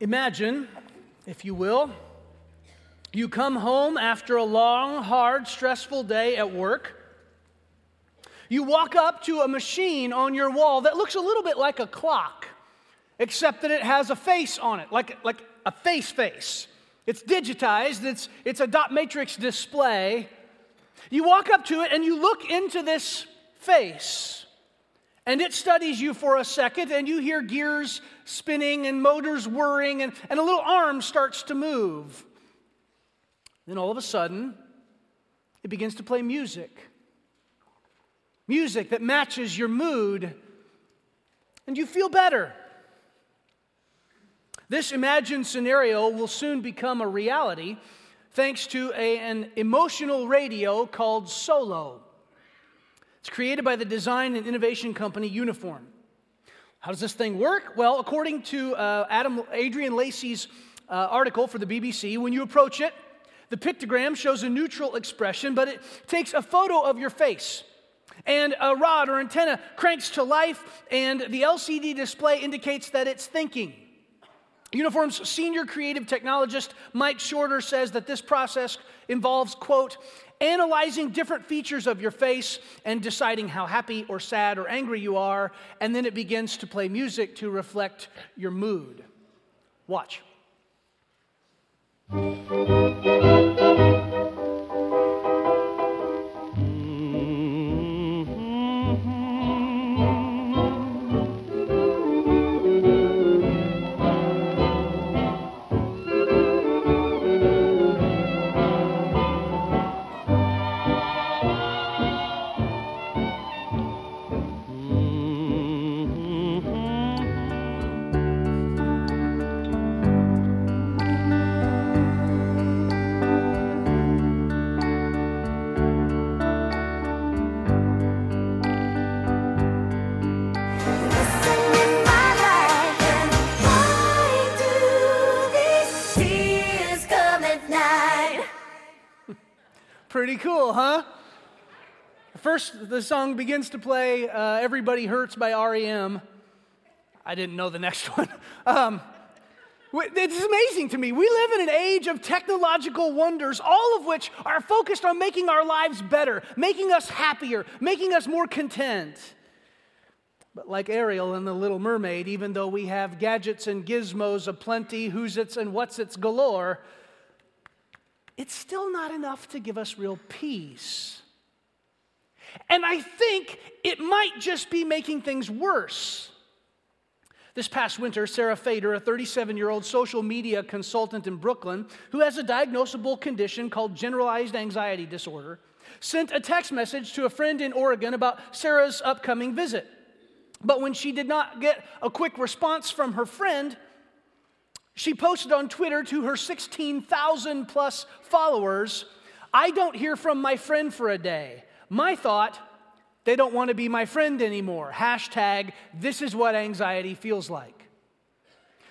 Imagine, if you will, you come home after a long, hard, stressful day at work. You walk up to a machine on your wall that looks a little bit like a clock, except that it has a face on it, like, like a face face. It's digitized, it's, it's a dot matrix display. You walk up to it and you look into this face. And it studies you for a second, and you hear gears spinning and motors whirring, and, and a little arm starts to move. Then all of a sudden, it begins to play music. Music that matches your mood, and you feel better. This imagined scenario will soon become a reality thanks to a, an emotional radio called Solo. It's created by the design and innovation company Uniform. How does this thing work? Well, according to uh, Adam, Adrian Lacey's uh, article for the BBC, when you approach it, the pictogram shows a neutral expression, but it takes a photo of your face. And a rod or antenna cranks to life, and the LCD display indicates that it's thinking. Uniform's senior creative technologist Mike Shorter says that this process involves, quote, analyzing different features of your face and deciding how happy or sad or angry you are, and then it begins to play music to reflect your mood. Watch. Pretty cool, huh? First, the song begins to play uh, Everybody Hurts by REM. I didn't know the next one. Um, it's amazing to me. We live in an age of technological wonders, all of which are focused on making our lives better, making us happier, making us more content. But like Ariel and the Little Mermaid, even though we have gadgets and gizmos aplenty, who's its and what's its galore, it's still not enough to give us real peace. And I think it might just be making things worse. This past winter, Sarah Fader, a 37 year old social media consultant in Brooklyn who has a diagnosable condition called generalized anxiety disorder, sent a text message to a friend in Oregon about Sarah's upcoming visit. But when she did not get a quick response from her friend, she posted on Twitter to her 16,000 plus followers I don't hear from my friend for a day. My thought, they don't want to be my friend anymore. Hashtag, this is what anxiety feels like.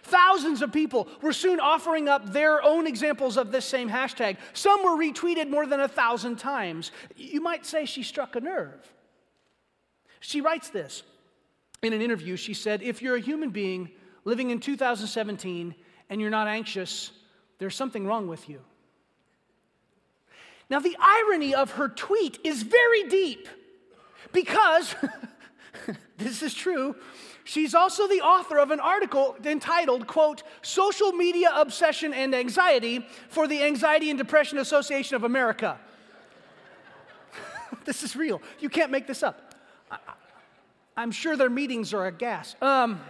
Thousands of people were soon offering up their own examples of this same hashtag. Some were retweeted more than a thousand times. You might say she struck a nerve. She writes this in an interview. She said, If you're a human being living in 2017 and you're not anxious, there's something wrong with you. Now, the irony of her tweet is very deep because, this is true, she's also the author of an article entitled, quote, Social Media Obsession and Anxiety for the Anxiety and Depression Association of America. this is real. You can't make this up. I, am sure their meetings are a gas. Um,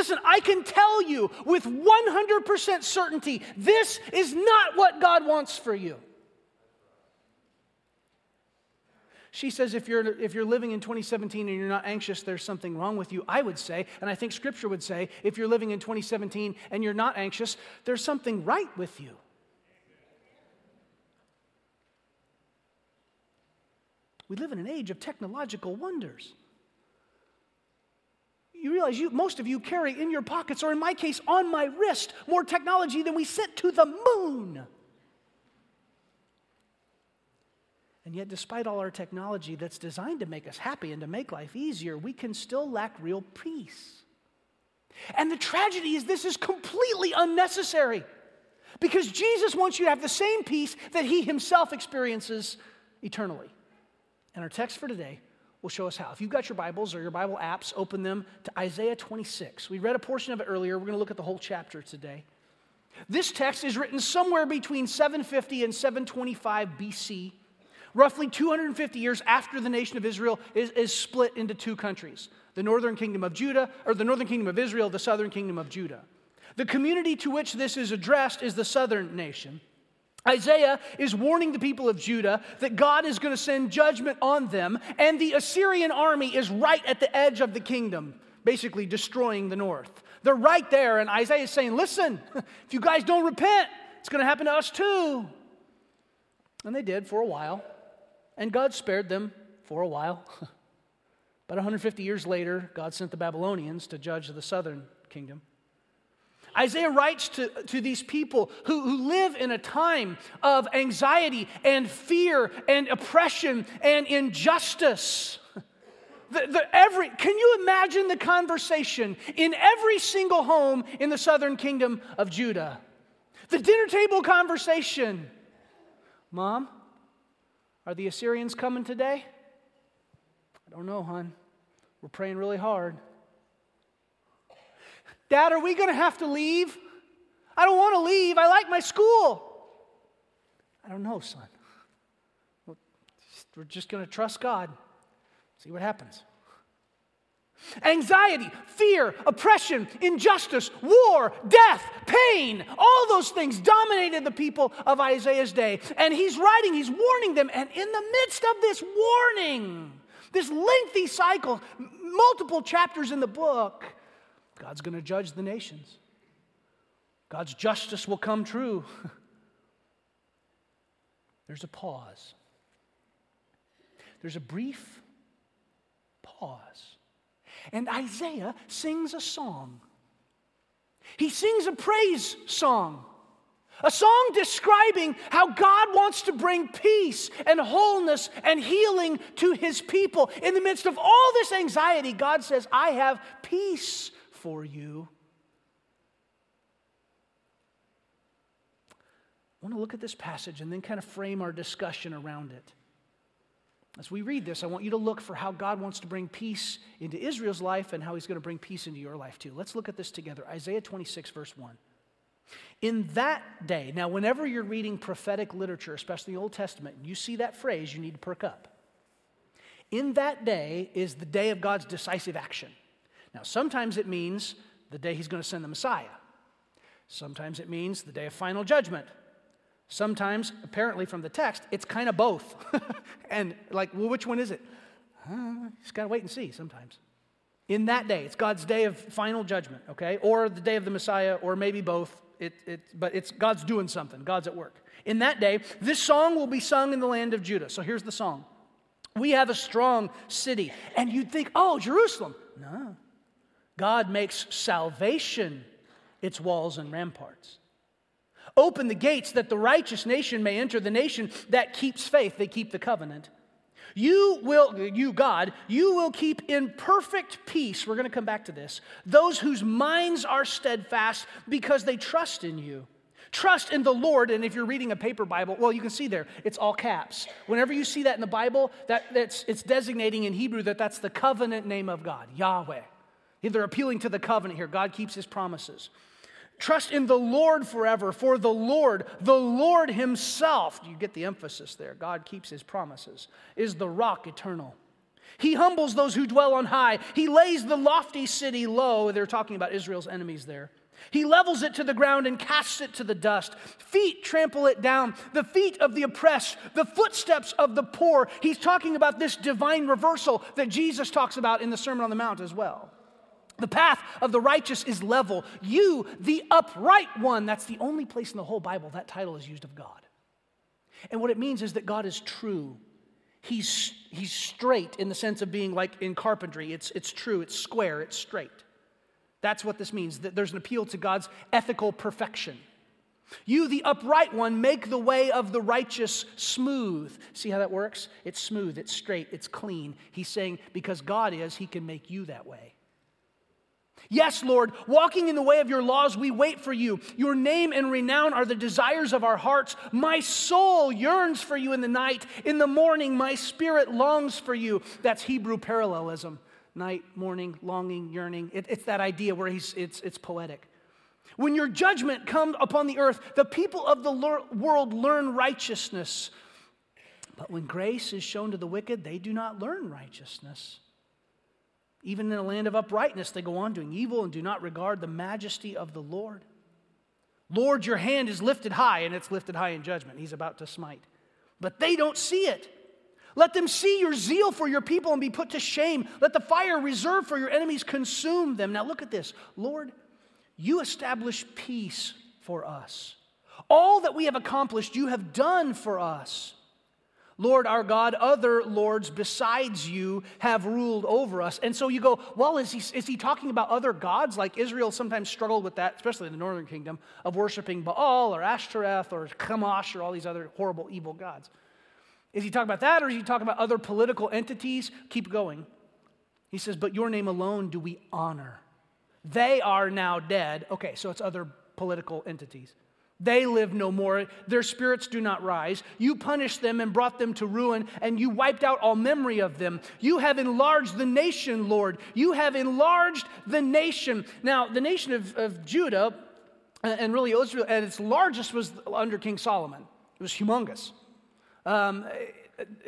Listen, I can tell you with 100% certainty this is not what God wants for you. She says if you're, if you're living in 2017 and you're not anxious, there's something wrong with you. I would say, and I think Scripture would say, if you're living in 2017 and you're not anxious, there's something right with you. We live in an age of technological wonders you realize you, most of you carry in your pockets, or in my case, on my wrist, more technology than we sent to the moon. And yet, despite all our technology that's designed to make us happy and to make life easier, we can still lack real peace. And the tragedy is this is completely unnecessary because Jesus wants you to have the same peace that he himself experiences eternally. And our text for today will show us how. If you've got your Bibles or your Bible apps, open them to Isaiah 26. We read a portion of it earlier. We're going to look at the whole chapter today. This text is written somewhere between 750 and 725 BC, roughly 250 years after the nation of Israel is, is split into two countries the northern kingdom of Judah, or the northern kingdom of Israel, the southern kingdom of Judah. The community to which this is addressed is the southern nation. Isaiah is warning the people of Judah that God is going to send judgment on them, and the Assyrian army is right at the edge of the kingdom, basically destroying the north. They're right there, and Isaiah is saying, Listen, if you guys don't repent, it's going to happen to us too. And they did for a while, and God spared them for a while. About 150 years later, God sent the Babylonians to judge the southern kingdom. Isaiah writes to, to these people who, who live in a time of anxiety and fear and oppression and injustice. The, the, every, can you imagine the conversation in every single home in the southern kingdom of Judah? The dinner table conversation. Mom, are the Assyrians coming today? I don't know, hon. We're praying really hard. Dad, are we going to have to leave? I don't want to leave. I like my school. I don't know, son. We're just going to trust God, see what happens. Anxiety, fear, oppression, injustice, war, death, pain, all those things dominated the people of Isaiah's day. And he's writing, he's warning them. And in the midst of this warning, this lengthy cycle, multiple chapters in the book, God's going to judge the nations. God's justice will come true. There's a pause. There's a brief pause. And Isaiah sings a song. He sings a praise song. A song describing how God wants to bring peace and wholeness and healing to his people. In the midst of all this anxiety, God says, I have peace for you. I want to look at this passage and then kind of frame our discussion around it. As we read this, I want you to look for how God wants to bring peace into Israel's life and how he's going to bring peace into your life too. Let's look at this together. Isaiah 26, verse 1. In that day, now, whenever you're reading prophetic literature, especially the Old Testament, you see that phrase, you need to perk up. In that day is the day of God's decisive action. Now, sometimes it means the day he's going to send the Messiah. Sometimes it means the day of final judgment. Sometimes, apparently from the text, it's kind of both. and like, well, which one is it? Uh, just got to wait and see sometimes. In that day, it's God's day of final judgment, okay? Or the day of the Messiah, or maybe both. It, it, but it's God's doing something, God's at work. In that day, this song will be sung in the land of Judah. So here's the song We have a strong city. And you'd think, oh, Jerusalem. No. God makes salvation its walls and ramparts. Open the gates that the righteous nation may enter, the nation that keeps faith, they keep the covenant. You will, you, God, you will keep in perfect peace. We're going to come back to this. Those whose minds are steadfast because they trust in you. Trust in the Lord, and if you're reading a paper Bible, well, you can see there, it's all caps. Whenever you see that in the Bible, that, that's, it's designating in Hebrew that that's the covenant name of God, Yahweh. They're appealing to the covenant here. God keeps his promises. Trust in the Lord forever, for the Lord, the Lord Himself, you get the emphasis there, God keeps His promises, is the rock eternal. He humbles those who dwell on high. He lays the lofty city low. They're talking about Israel's enemies there. He levels it to the ground and casts it to the dust. Feet trample it down, the feet of the oppressed, the footsteps of the poor. He's talking about this divine reversal that Jesus talks about in the Sermon on the Mount as well. The path of the righteous is level. You, the upright one, that's the only place in the whole Bible that title is used of God. And what it means is that God is true. He's, he's straight in the sense of being like in carpentry. It's, it's true, it's square, it's straight. That's what this means, that there's an appeal to God's ethical perfection. You, the upright one, make the way of the righteous smooth. See how that works? It's smooth, it's straight, it's clean. He's saying, because God is, He can make you that way. Yes, Lord, walking in the way of your laws, we wait for you. Your name and renown are the desires of our hearts. My soul yearns for you in the night. In the morning, my spirit longs for you. That's Hebrew parallelism night, morning, longing, yearning. It, it's that idea where he's, it's, it's poetic. When your judgment comes upon the earth, the people of the world learn righteousness. But when grace is shown to the wicked, they do not learn righteousness. Even in a land of uprightness, they go on doing evil and do not regard the majesty of the Lord. Lord, your hand is lifted high, and it's lifted high in judgment. He's about to smite. But they don't see it. Let them see your zeal for your people and be put to shame. Let the fire reserved for your enemies consume them. Now look at this. Lord, you establish peace for us. All that we have accomplished, you have done for us. Lord our God, other lords besides you have ruled over us. And so you go, well, is he, is he talking about other gods? Like Israel sometimes struggled with that, especially in the northern kingdom, of worshiping Baal or Ashtoreth or Chemosh or all these other horrible, evil gods. Is he talking about that or is he talking about other political entities? Keep going. He says, But your name alone do we honor. They are now dead. Okay, so it's other political entities. They live no more. Their spirits do not rise. You punished them and brought them to ruin, and you wiped out all memory of them. You have enlarged the nation, Lord. You have enlarged the nation. Now, the nation of, of Judah, and really Israel, at its largest was under King Solomon. It was humongous. Um,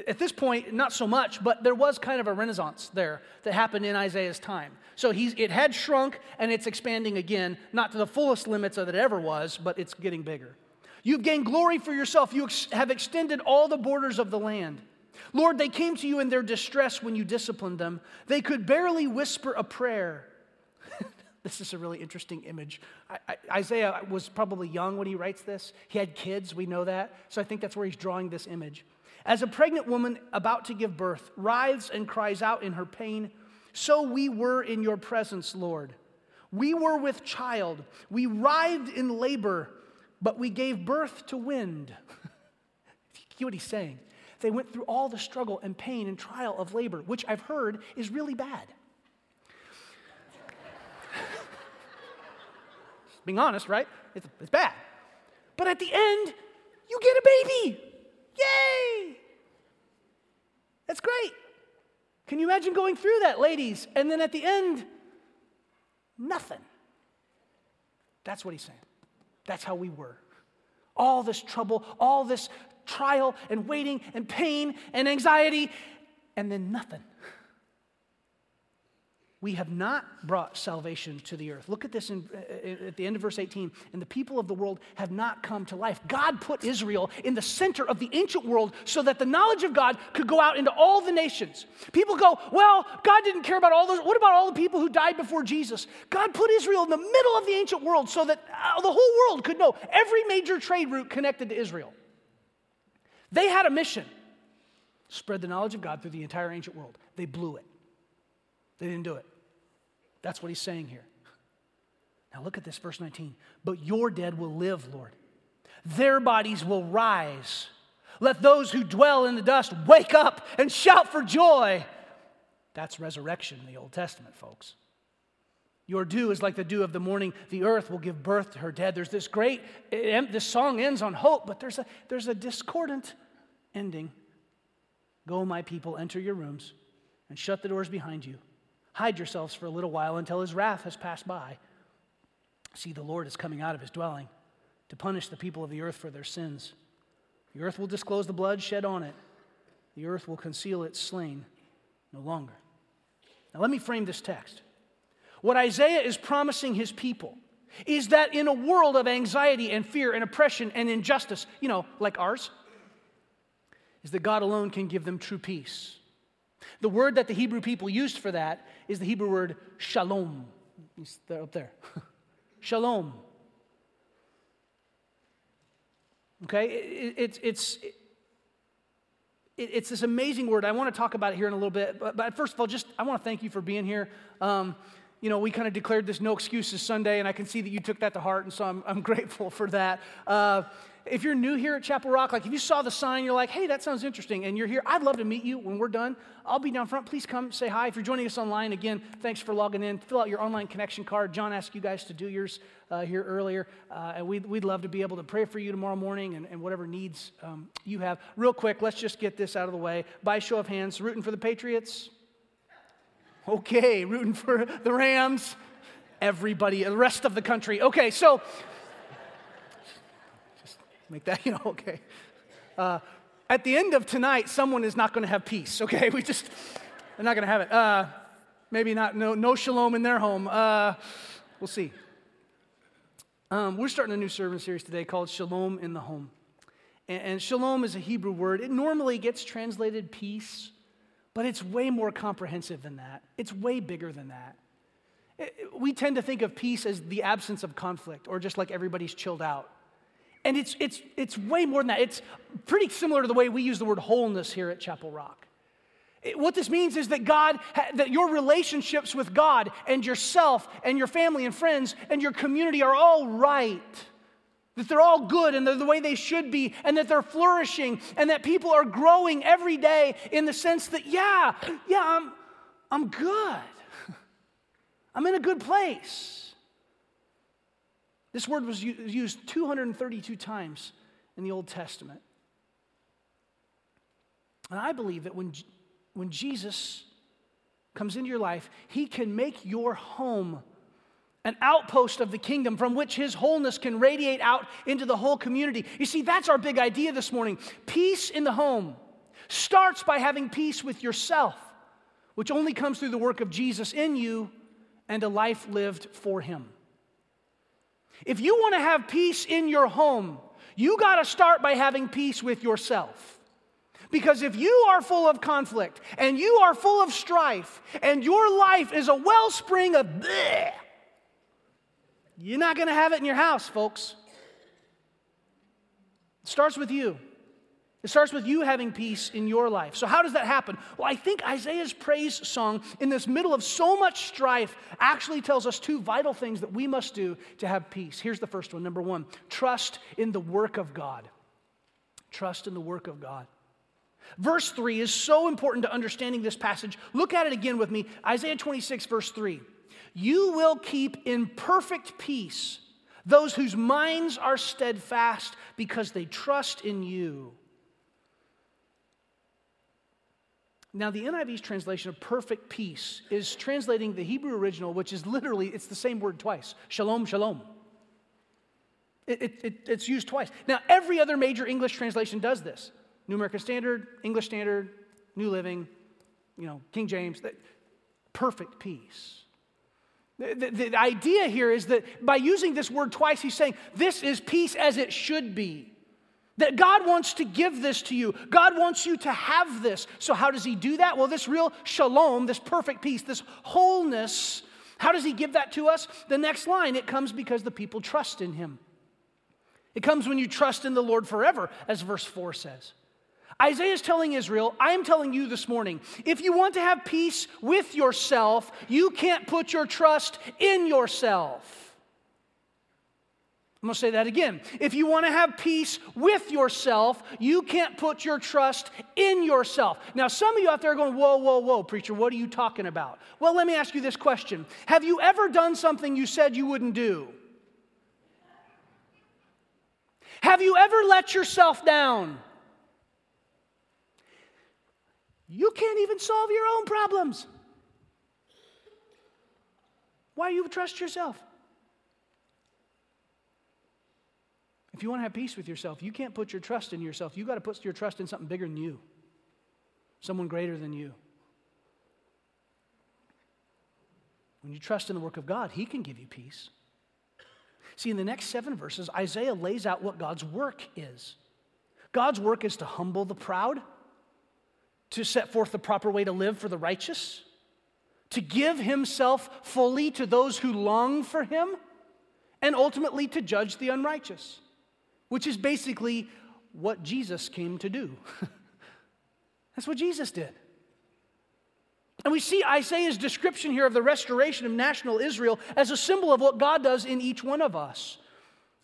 at this point, not so much, but there was kind of a renaissance there that happened in Isaiah's time. So he's, it had shrunk and it's expanding again, not to the fullest limits that it ever was, but it's getting bigger. You've gained glory for yourself. You ex- have extended all the borders of the land. Lord, they came to you in their distress when you disciplined them. They could barely whisper a prayer. this is a really interesting image. I, I, Isaiah was probably young when he writes this. He had kids, we know that. So I think that's where he's drawing this image. As a pregnant woman about to give birth writhes and cries out in her pain, so we were in your presence, Lord. We were with child. We writhed in labor, but we gave birth to wind. See what he's saying? They went through all the struggle and pain and trial of labor, which I've heard is really bad. Being honest, right? It's, it's bad. But at the end, you get a baby. Yay! That's great. Can you imagine going through that, ladies? And then at the end, nothing. That's what he's saying. That's how we were. All this trouble, all this trial and waiting and pain and anxiety, and then nothing we have not brought salvation to the earth. Look at this in, uh, at the end of verse 18. And the people of the world have not come to life. God put Israel in the center of the ancient world so that the knowledge of God could go out into all the nations. People go, well, God didn't care about all those. What about all the people who died before Jesus? God put Israel in the middle of the ancient world so that uh, the whole world could know every major trade route connected to Israel. They had a mission spread the knowledge of God through the entire ancient world. They blew it. They didn't do it. That's what he's saying here. Now look at this, verse 19. But your dead will live, Lord. Their bodies will rise. Let those who dwell in the dust wake up and shout for joy. That's resurrection in the Old Testament, folks. Your dew is like the dew of the morning. The earth will give birth to her dead. There's this great, this song ends on hope, but there's a, there's a discordant ending. Go, my people, enter your rooms and shut the doors behind you. Hide yourselves for a little while until his wrath has passed by. See, the Lord is coming out of his dwelling to punish the people of the earth for their sins. The earth will disclose the blood shed on it, the earth will conceal its slain no longer. Now, let me frame this text. What Isaiah is promising his people is that in a world of anxiety and fear and oppression and injustice, you know, like ours, is that God alone can give them true peace. The word that the Hebrew people used for that is the Hebrew word shalom. Up there. shalom. Okay? It, it, it's, it, it's this amazing word. I want to talk about it here in a little bit. But, but, first of all, just I want to thank you for being here. Um, you know, we kind of declared this no excuses Sunday, and I can see that you took that to heart, and so I'm, I'm grateful for that. Uh, if you're new here at Chapel Rock, like if you saw the sign, you're like, hey, that sounds interesting, and you're here, I'd love to meet you when we're done. I'll be down front. Please come say hi. If you're joining us online, again, thanks for logging in. Fill out your online connection card. John asked you guys to do yours uh, here earlier, uh, and we'd, we'd love to be able to pray for you tomorrow morning and, and whatever needs um, you have. Real quick, let's just get this out of the way. By show of hands, rooting for the Patriots? Okay, rooting for the Rams. Everybody, the rest of the country. Okay, so make that, you know, okay. Uh, at the end of tonight, someone is not going to have peace, okay? We just, they're not going to have it. Uh, maybe not, no, no shalom in their home. Uh, we'll see. Um, we're starting a new sermon series today called Shalom in the Home. And, and shalom is a Hebrew word. It normally gets translated peace but it's way more comprehensive than that. It's way bigger than that. We tend to think of peace as the absence of conflict or just like everybody's chilled out. And it's, it's, it's way more than that. It's pretty similar to the way we use the word wholeness here at Chapel Rock. What this means is that God, that your relationships with God and yourself and your family and friends and your community are all right that they're all good and they're the way they should be, and that they're flourishing, and that people are growing every day in the sense that, yeah, yeah, I'm, I'm good. I'm in a good place. This word was used 232 times in the Old Testament. And I believe that when, when Jesus comes into your life, he can make your home an outpost of the kingdom from which his wholeness can radiate out into the whole community. You see, that's our big idea this morning. Peace in the home starts by having peace with yourself, which only comes through the work of Jesus in you and a life lived for him. If you want to have peace in your home, you got to start by having peace with yourself. Because if you are full of conflict and you are full of strife and your life is a wellspring of bleh, you're not going to have it in your house, folks. It starts with you. It starts with you having peace in your life. So, how does that happen? Well, I think Isaiah's praise song, in this middle of so much strife, actually tells us two vital things that we must do to have peace. Here's the first one. Number one, trust in the work of God. Trust in the work of God. Verse 3 is so important to understanding this passage. Look at it again with me Isaiah 26, verse 3. You will keep in perfect peace those whose minds are steadfast because they trust in you. Now, the NIV's translation of perfect peace is translating the Hebrew original, which is literally, it's the same word twice shalom, shalom. It, it, it, it's used twice. Now, every other major English translation does this New American Standard, English Standard, New Living, you know, King James, perfect peace. The, the, the, idea here is that by using this word twice, he's saying this is peace as it should be. That God wants to give this to you. God wants you to have this. So, how does he do that? Well, this real shalom, this perfect peace, this wholeness, how does he give that to us? The next line it comes because the people trust in him. It comes when you trust in the Lord forever, as verse 4 says. Isaiah is telling Israel, I am telling you this morning, if you want to have peace with yourself, you can't put your trust in yourself. I'm going to say that again. If you want to have peace with yourself, you can't put your trust in yourself. Now, some of you out there are going, Whoa, whoa, whoa, preacher, what are you talking about? Well, let me ask you this question Have you ever done something you said you wouldn't do? Have you ever let yourself down? You can't even solve your own problems. Why do you trust yourself? If you want to have peace with yourself, you can't put your trust in yourself. You've got to put your trust in something bigger than you, someone greater than you. When you trust in the work of God, He can give you peace. See, in the next seven verses, Isaiah lays out what God's work is. God's work is to humble the proud to set forth the proper way to live for the righteous, to give himself fully to those who long for him, and ultimately to judge the unrighteous, which is basically what Jesus came to do. That's what Jesus did. And we see Isaiah's description here of the restoration of national Israel as a symbol of what God does in each one of us.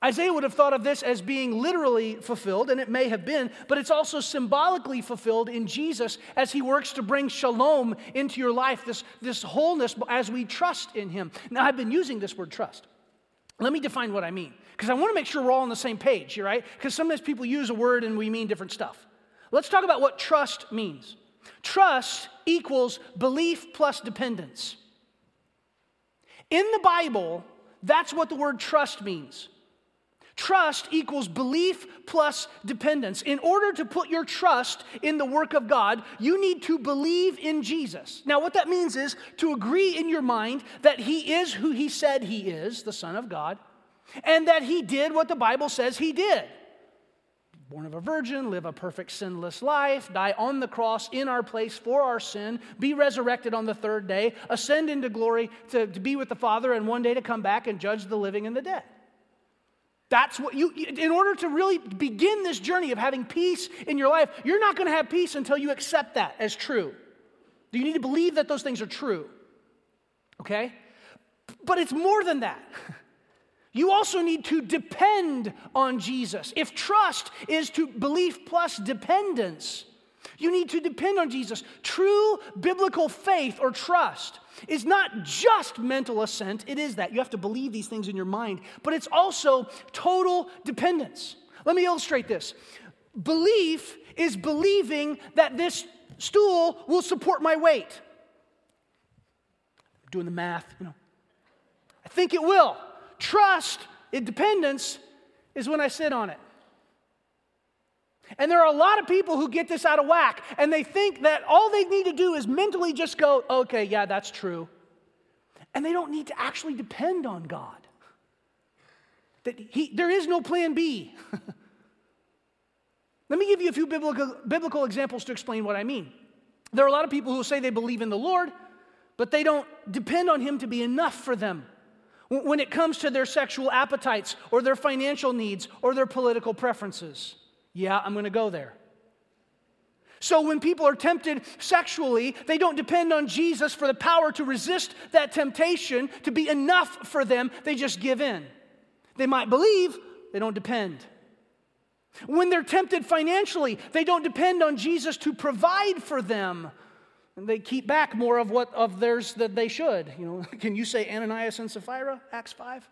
Isaiah would have thought of this as being literally fulfilled, and it may have been, but it's also symbolically fulfilled in Jesus as he works to bring shalom into your life, this, this wholeness as we trust in him. Now, I've been using this word trust. Let me define what I mean, because I want to make sure we're all on the same page, right? Because sometimes people use a word and we mean different stuff. Let's talk about what trust means. Trust equals belief plus dependence. In the Bible, that's what the word trust means. Trust equals belief plus dependence. In order to put your trust in the work of God, you need to believe in Jesus. Now, what that means is to agree in your mind that He is who He said He is, the Son of God, and that He did what the Bible says He did born of a virgin, live a perfect sinless life, die on the cross in our place for our sin, be resurrected on the third day, ascend into glory to, to be with the Father, and one day to come back and judge the living and the dead. That's what you, in order to really begin this journey of having peace in your life, you're not going to have peace until you accept that as true. You need to believe that those things are true? Okay? But it's more than that. You also need to depend on Jesus. If trust is to belief plus dependence, you need to depend on Jesus. True biblical faith or trust is not just mental assent, it is that. You have to believe these things in your mind, but it's also total dependence. Let me illustrate this. Belief is believing that this stool will support my weight. Doing the math, you know. I think it will. Trust, dependence, is when I sit on it. And there are a lot of people who get this out of whack, and they think that all they need to do is mentally just go, okay, yeah, that's true. And they don't need to actually depend on God. That he, there is no plan B. Let me give you a few biblical, biblical examples to explain what I mean. There are a lot of people who say they believe in the Lord, but they don't depend on Him to be enough for them when it comes to their sexual appetites or their financial needs or their political preferences. Yeah, I'm going to go there. So when people are tempted sexually, they don't depend on Jesus for the power to resist that temptation to be enough for them. They just give in. They might believe, they don't depend. When they're tempted financially, they don't depend on Jesus to provide for them. And they keep back more of what of theirs that they should. You know, can you say Ananias and Sapphira, Acts 5?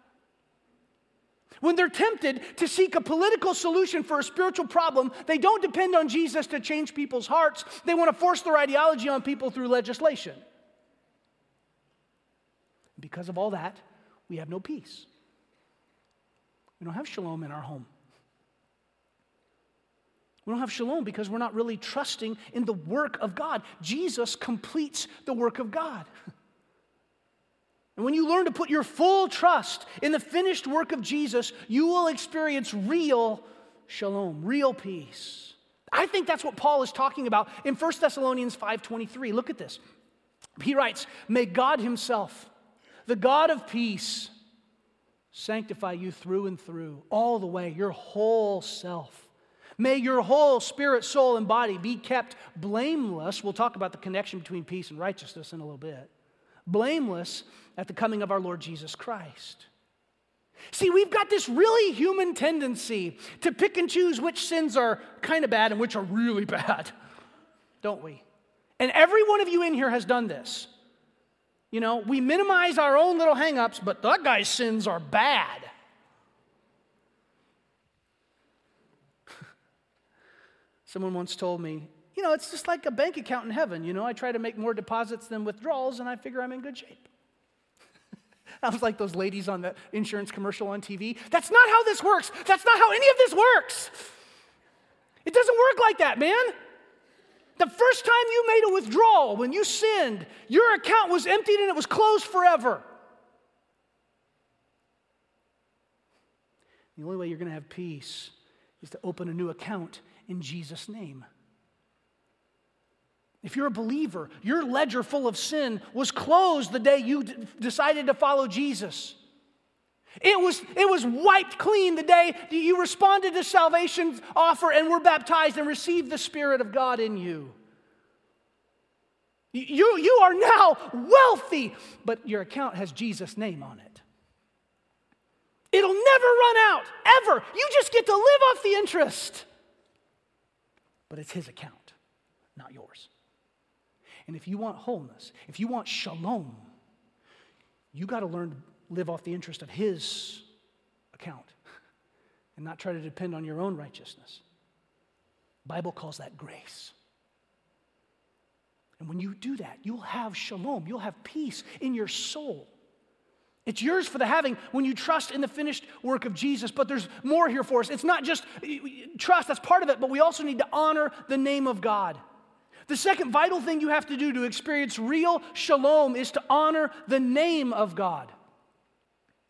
When they're tempted to seek a political solution for a spiritual problem, they don't depend on Jesus to change people's hearts. They want to force their ideology on people through legislation. Because of all that, we have no peace. We don't have shalom in our home. We don't have shalom because we're not really trusting in the work of God. Jesus completes the work of God. And when you learn to put your full trust in the finished work of Jesus, you will experience real shalom, real peace. I think that's what Paul is talking about in 1 Thessalonians 5:23. Look at this. He writes, "May God himself, the God of peace, sanctify you through and through, all the way, your whole self. May your whole spirit, soul, and body be kept blameless." We'll talk about the connection between peace and righteousness in a little bit blameless at the coming of our Lord Jesus Christ. See, we've got this really human tendency to pick and choose which sins are kind of bad and which are really bad, don't we? And every one of you in here has done this. You know, we minimize our own little hangups, but that guy's sins are bad. Someone once told me, you know, it's just like a bank account in heaven. You know, I try to make more deposits than withdrawals, and I figure I'm in good shape. I was like those ladies on the insurance commercial on TV. That's not how this works. That's not how any of this works. It doesn't work like that, man. The first time you made a withdrawal, when you sinned, your account was emptied and it was closed forever. The only way you're going to have peace is to open a new account in Jesus' name. If you're a believer, your ledger full of sin was closed the day you d- decided to follow Jesus. It was, it was wiped clean the day you responded to salvation's offer and were baptized and received the Spirit of God in you. You, you are now wealthy, but your account has Jesus' name on it. It'll never run out, ever. You just get to live off the interest. But it's his account, not yours. And if you want wholeness, if you want shalom, you got to learn to live off the interest of his account and not try to depend on your own righteousness. Bible calls that grace. And when you do that, you'll have shalom, you'll have peace in your soul. It's yours for the having when you trust in the finished work of Jesus. But there's more here for us. It's not just trust, that's part of it, but we also need to honor the name of God. The second vital thing you have to do to experience real shalom is to honor the name of God.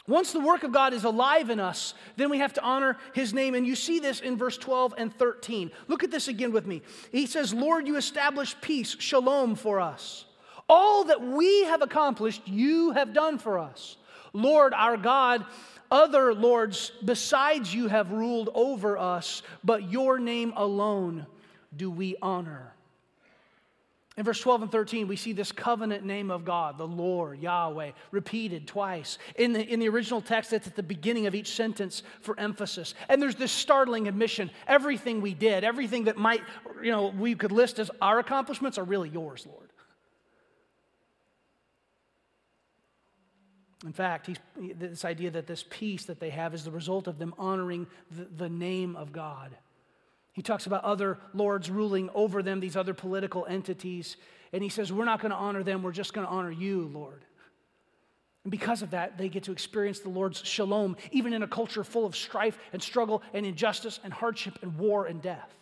Once the work of God is alive in us, then we have to honor his name. And you see this in verse 12 and 13. Look at this again with me. He says, Lord, you establish peace, shalom for us. All that we have accomplished, you have done for us. Lord our God, other lords besides you have ruled over us, but your name alone do we honor. In verse 12 and 13, we see this covenant name of God, the Lord, Yahweh, repeated twice. In the, in the original text, it's at the beginning of each sentence for emphasis. And there's this startling admission everything we did, everything that might, you know, we could list as our accomplishments are really yours, Lord. In fact, this idea that this peace that they have is the result of them honoring the, the name of God. He talks about other lords ruling over them, these other political entities. And he says, We're not going to honor them, we're just going to honor you, Lord. And because of that, they get to experience the Lord's shalom, even in a culture full of strife and struggle and injustice and hardship and war and death.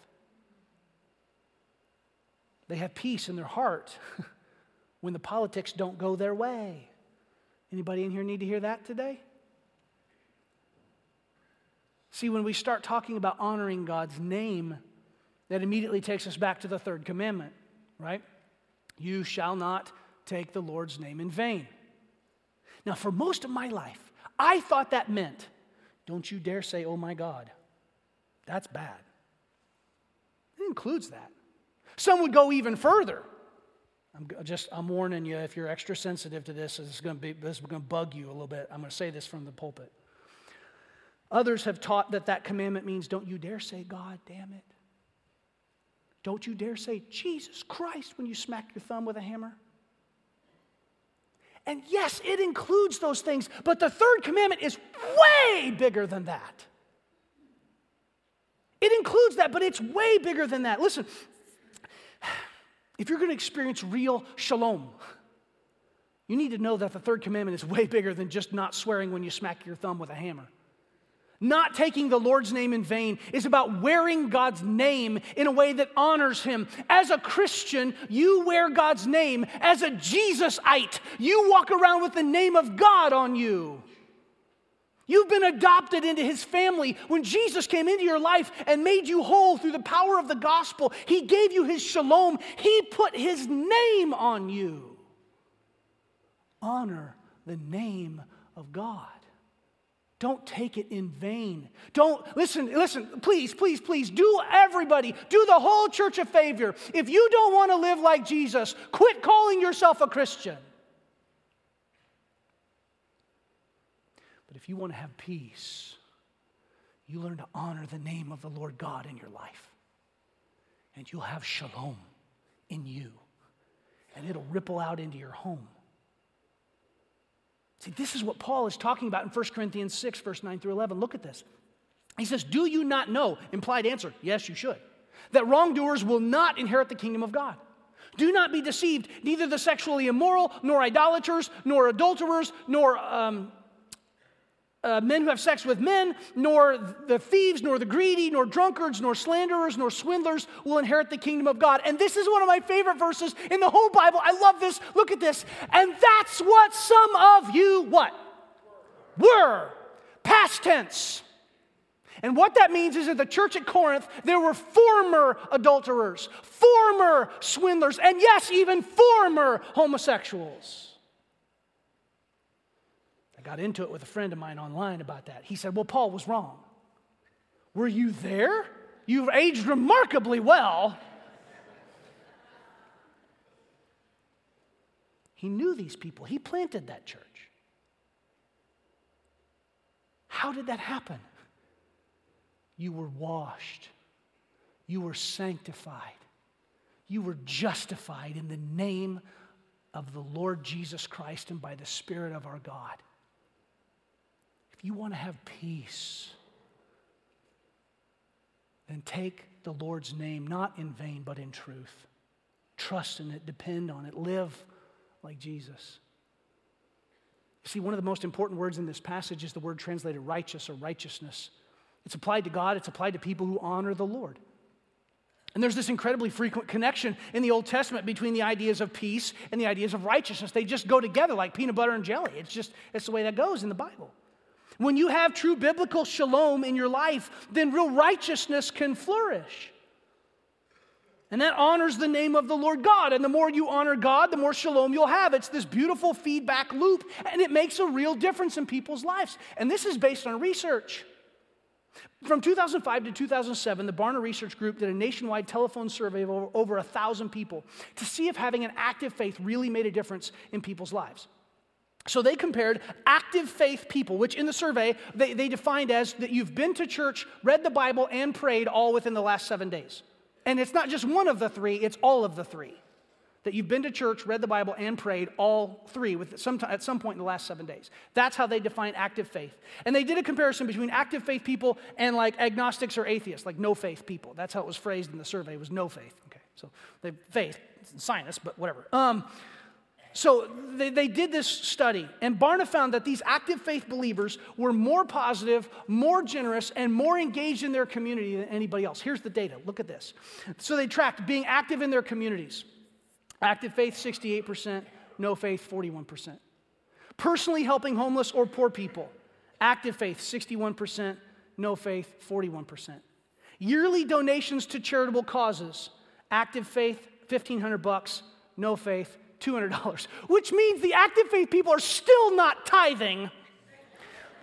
They have peace in their heart when the politics don't go their way. Anybody in here need to hear that today? See, when we start talking about honoring God's name, that immediately takes us back to the third commandment, right? You shall not take the Lord's name in vain. Now, for most of my life, I thought that meant, don't you dare say, oh my God. That's bad. It includes that. Some would go even further. I'm just I'm warning you if you're extra sensitive to this, this is going to be this is going to bug you a little bit. I'm going to say this from the pulpit. Others have taught that that commandment means don't you dare say, God damn it. Don't you dare say, Jesus Christ, when you smack your thumb with a hammer. And yes, it includes those things, but the third commandment is way bigger than that. It includes that, but it's way bigger than that. Listen, if you're going to experience real shalom, you need to know that the third commandment is way bigger than just not swearing when you smack your thumb with a hammer. Not taking the Lord's name in vain is about wearing God's name in a way that honors Him. As a Christian, you wear God's name. As a Jesusite, you walk around with the name of God on you. You've been adopted into His family. When Jesus came into your life and made you whole through the power of the gospel, He gave you His shalom. He put His name on you. Honor the name of God. Don't take it in vain. Don't, listen, listen, please, please, please, do everybody, do the whole church a favor. If you don't want to live like Jesus, quit calling yourself a Christian. But if you want to have peace, you learn to honor the name of the Lord God in your life. And you'll have shalom in you. And it'll ripple out into your home. See, this is what Paul is talking about in 1 Corinthians 6, verse 9 through 11. Look at this. He says, Do you not know? Implied answer, yes, you should. That wrongdoers will not inherit the kingdom of God. Do not be deceived. Neither the sexually immoral, nor idolaters, nor adulterers, nor um, uh, men who have sex with men, nor the thieves, nor the greedy, nor drunkards, nor slanderers, nor swindlers will inherit the kingdom of God. And this is one of my favorite verses in the whole Bible. I love this. Look at this. And that's what some of you what? Were. Past tense. And what that means is that the church at Corinth, there were former adulterers, former swindlers, and yes, even former homosexuals got into it with a friend of mine online about that. He said, Well, Paul was wrong. Were you there? You've aged remarkably well. He knew these people, he planted that church. How did that happen? You were washed, you were sanctified, you were justified in the name of the Lord Jesus Christ and by the Spirit of our God. You want to have peace, then take the Lord's name not in vain, but in truth. Trust in it, depend on it, live like Jesus. See, one of the most important words in this passage is the word translated righteous or righteousness. It's applied to God, it's applied to people who honor the Lord. And there's this incredibly frequent connection in the Old Testament between the ideas of peace and the ideas of righteousness. They just go together like peanut butter and jelly. It's just, it's the way that goes in the Bible. When you have true biblical shalom in your life, then real righteousness can flourish. And that honors the name of the Lord God. And the more you honor God, the more shalom you'll have. It's this beautiful feedback loop, and it makes a real difference in people's lives. And this is based on research. From 2005 to 2007, the Barna Research Group did a nationwide telephone survey of over, over 1,000 people to see if having an active faith really made a difference in people's lives. So they compared active faith people, which in the survey they, they defined as that you've been to church, read the Bible, and prayed all within the last seven days. And it's not just one of the three, it's all of the three. That you've been to church, read the Bible, and prayed all three with some, at some point in the last seven days. That's how they define active faith. And they did a comparison between active faith people and like agnostics or atheists, like no faith people. That's how it was phrased in the survey, was no faith. Okay, so they faith, science, but whatever. Um, so they, they did this study, and Barna found that these active faith believers were more positive, more generous, and more engaged in their community than anybody else. Here's the data look at this. So they tracked being active in their communities. Active faith, 68%, no faith, 41%. Personally helping homeless or poor people. Active faith, 61%, no faith, 41%. Yearly donations to charitable causes. Active faith, 1500 bucks, no faith, $200, which means the active faith people are still not tithing.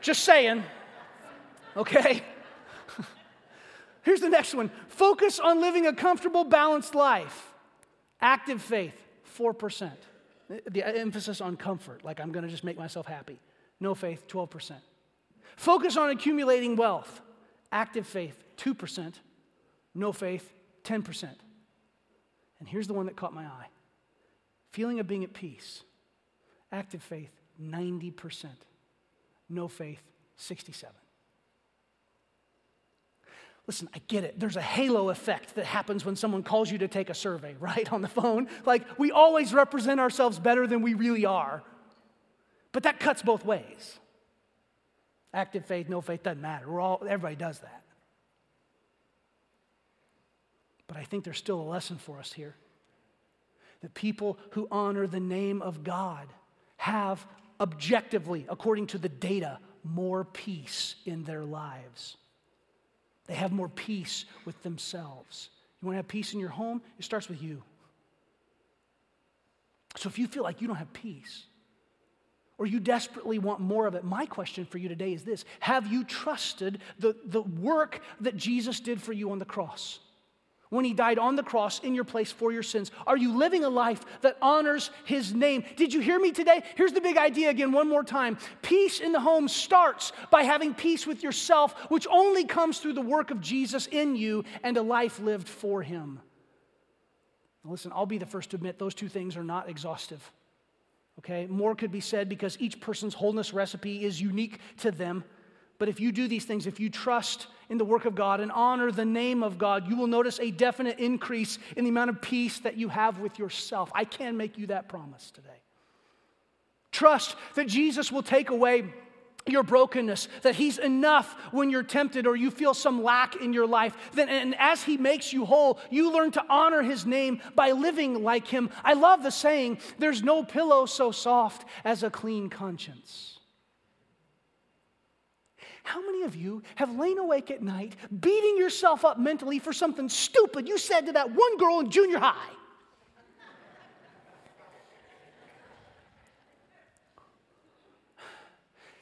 Just saying. Okay? Here's the next one focus on living a comfortable, balanced life. Active faith, 4%. The emphasis on comfort, like I'm going to just make myself happy. No faith, 12%. Focus on accumulating wealth. Active faith, 2%. No faith, 10%. And here's the one that caught my eye Feeling of being at peace. Active faith, 90%. No faith, 67. Listen, I get it. There's a halo effect that happens when someone calls you to take a survey, right, on the phone. Like, we always represent ourselves better than we really are. But that cuts both ways. Active faith, no faith, doesn't matter. We're all, everybody does that. But I think there's still a lesson for us here the people who honor the name of God have objectively, according to the data, more peace in their lives. They have more peace with themselves. You want to have peace in your home? It starts with you. So if you feel like you don't have peace, or you desperately want more of it, my question for you today is this Have you trusted the, the work that Jesus did for you on the cross? When he died on the cross in your place for your sins? Are you living a life that honors his name? Did you hear me today? Here's the big idea again, one more time. Peace in the home starts by having peace with yourself, which only comes through the work of Jesus in you and a life lived for him. Now listen, I'll be the first to admit those two things are not exhaustive. Okay? More could be said because each person's wholeness recipe is unique to them. But if you do these things, if you trust in the work of God and honor the name of God, you will notice a definite increase in the amount of peace that you have with yourself. I can make you that promise today. Trust that Jesus will take away your brokenness, that He's enough when you're tempted or you feel some lack in your life. Then, and as He makes you whole, you learn to honor His name by living like Him. I love the saying, there's no pillow so soft as a clean conscience. How many of you have lain awake at night beating yourself up mentally for something stupid you said to that one girl in junior high?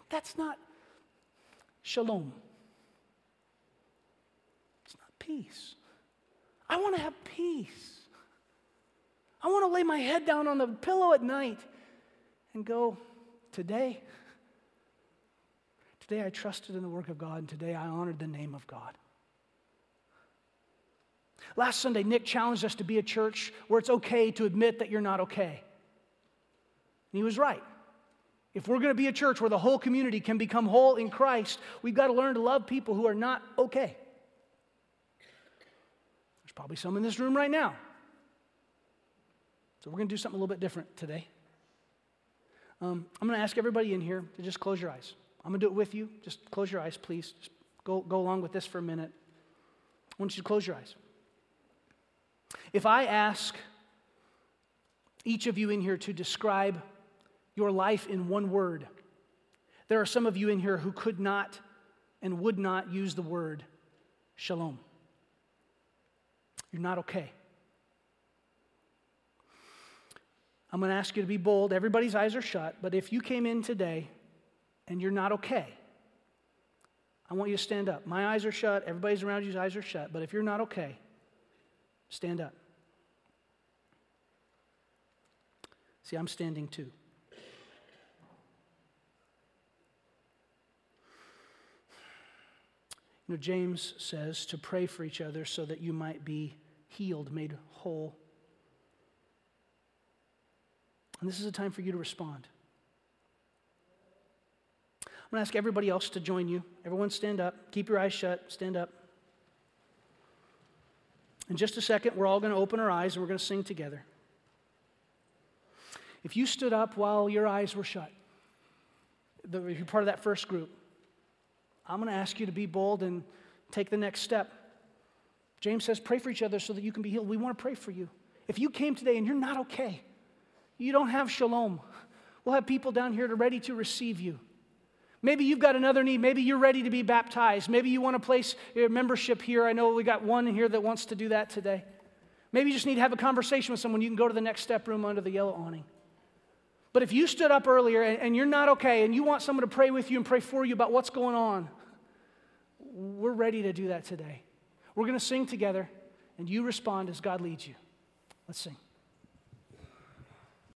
That's not shalom. It's not peace. I want to have peace. I want to lay my head down on the pillow at night and go, Today, today I trusted in the work of God, and today I honored the name of God. Last Sunday, Nick challenged us to be a church where it's okay to admit that you're not okay. And he was right. If we're going to be a church where the whole community can become whole in Christ, we've got to learn to love people who are not okay. There's probably some in this room right now. So we're going to do something a little bit different today. Um, I'm going to ask everybody in here to just close your eyes. I'm going to do it with you. Just close your eyes, please. Just go, go along with this for a minute. I want you to close your eyes. If I ask each of you in here to describe your life in one word, there are some of you in here who could not and would not use the word shalom. You're not okay. I'm going to ask you to be bold. Everybody's eyes are shut, but if you came in today and you're not okay, I want you to stand up. My eyes are shut, everybody's around you's eyes are shut, but if you're not okay, stand up. See, I'm standing too. You know, James says to pray for each other so that you might be healed, made whole. And this is a time for you to respond. I'm going to ask everybody else to join you. Everyone stand up. Keep your eyes shut. Stand up. In just a second, we're all going to open our eyes and we're going to sing together. If you stood up while your eyes were shut, if you're part of that first group, I'm going to ask you to be bold and take the next step. James says, pray for each other so that you can be healed. We want to pray for you. If you came today and you're not okay, you don't have shalom, we'll have people down here to ready to receive you. Maybe you've got another need. Maybe you're ready to be baptized. Maybe you want to place your membership here. I know we got one here that wants to do that today. Maybe you just need to have a conversation with someone. You can go to the next step room under the yellow awning. But if you stood up earlier and, and, you're not okay and you want someone to pray with you and pray for you about what's going on, we're ready to do that today. We're going to sing together and you respond as God leads you. Let's sing.